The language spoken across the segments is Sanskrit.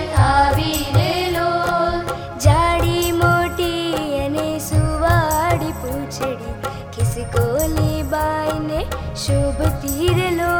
ी जाडी मोटी अने सुवाडी पु किसोली बा ने शुभतीरलो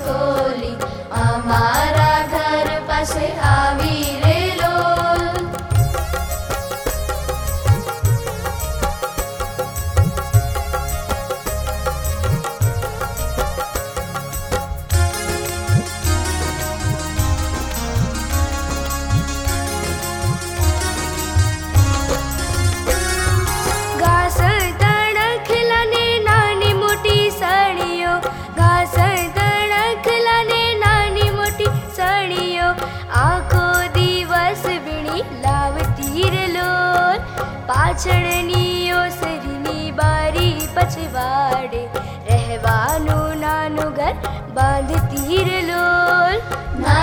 고 बांध पचवाडे लोल ना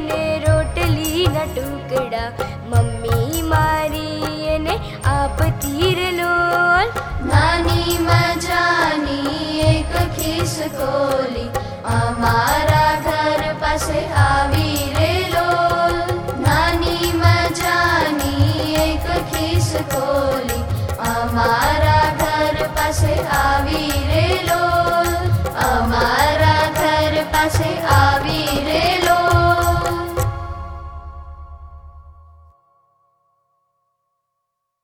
ने रोटली न टुकड़ा मम्मी मारी ने आप तीर लो नानी मा जानी एक खीस कोली हमारा घर पसे आवी रे लो नानी मा जानी एक खीस कोली हमारा घर पसे आवी रे लो हमारा घर पसे आवी रे लो।